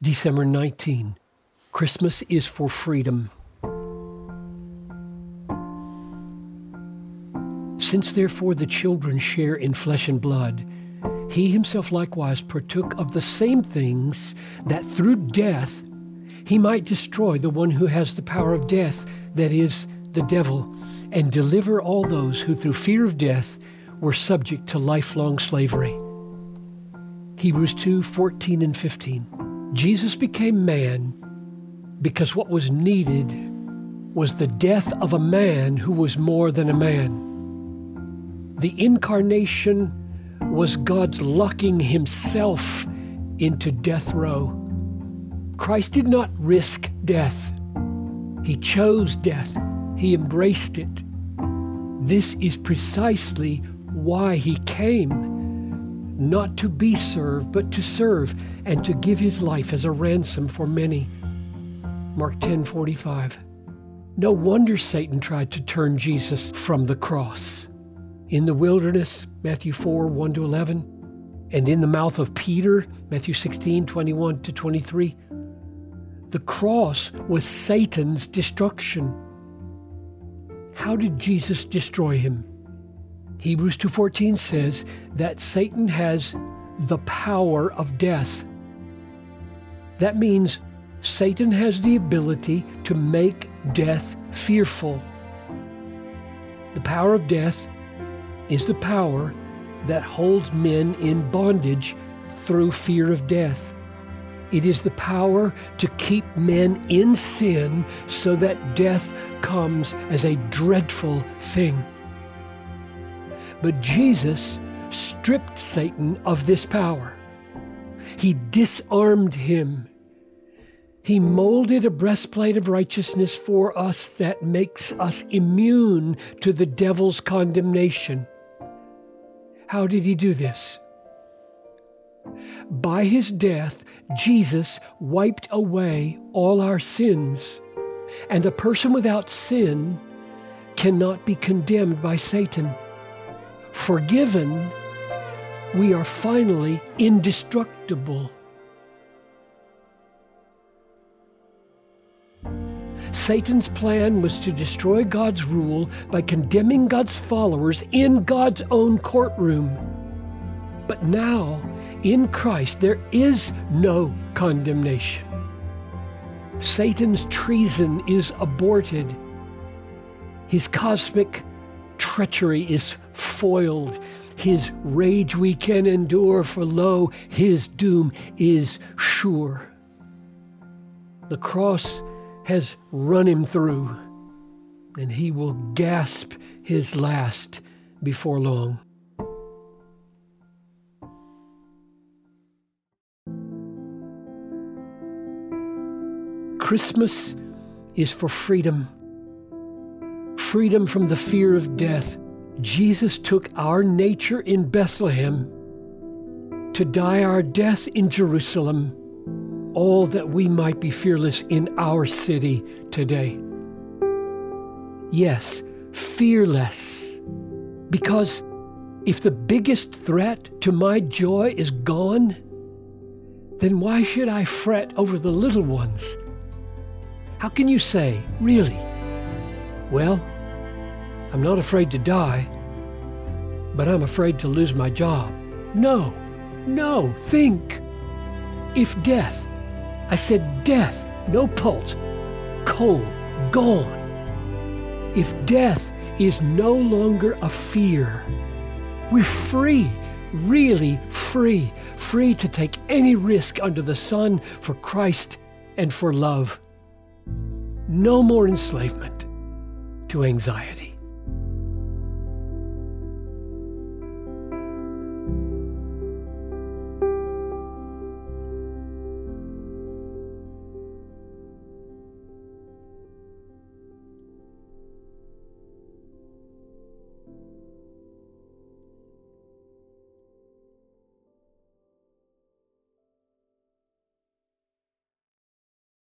December 19. Christmas is for freedom. Since therefore the children share in flesh and blood, he himself likewise partook of the same things, that through death he might destroy the one who has the power of death, that is, the devil, and deliver all those who through fear of death were subject to lifelong slavery. Hebrews 2 14 and 15. Jesus became man because what was needed was the death of a man who was more than a man. The incarnation was God's locking himself into death row. Christ did not risk death. He chose death. He embraced it. This is precisely why he came not to be served, but to serve, and to give his life as a ransom for many. Mark 10 45. No wonder Satan tried to turn Jesus from the cross. In the wilderness, Matthew 4 1 to 11, and in the mouth of Peter, Matthew 16 21 to 23. The cross was Satan's destruction. How did Jesus destroy him? Hebrews 2:14 says that Satan has the power of death. That means Satan has the ability to make death fearful. The power of death is the power that holds men in bondage through fear of death. It is the power to keep men in sin so that death comes as a dreadful thing. But Jesus stripped Satan of this power. He disarmed him. He molded a breastplate of righteousness for us that makes us immune to the devil's condemnation. How did he do this? By his death, Jesus wiped away all our sins, and a person without sin cannot be condemned by Satan forgiven, we are finally indestructible. Satan's plan was to destroy God's rule by condemning God's followers in God's own courtroom. But now, in Christ, there is no condemnation. Satan's treason is aborted. His cosmic treachery is foiled. His rage we can endure, for lo, his doom is sure. The cross has run him through, and he will gasp his last before long. Christmas is for freedom freedom from the fear of death, Jesus took our nature in Bethlehem to die our death in Jerusalem, all that we might be fearless in our city today. Yes, fearless. Because if the biggest threat to my joy is gone, then why should I fret over the little ones? How can you say, really? Well, I'm not afraid to die, but I'm afraid to lose my job. No, no, think. If death, I said death, no pulse, cold, gone. If death is no longer a fear, we're free, really free, free to take any risk under the sun for Christ and for love. No more enslavement to anxiety.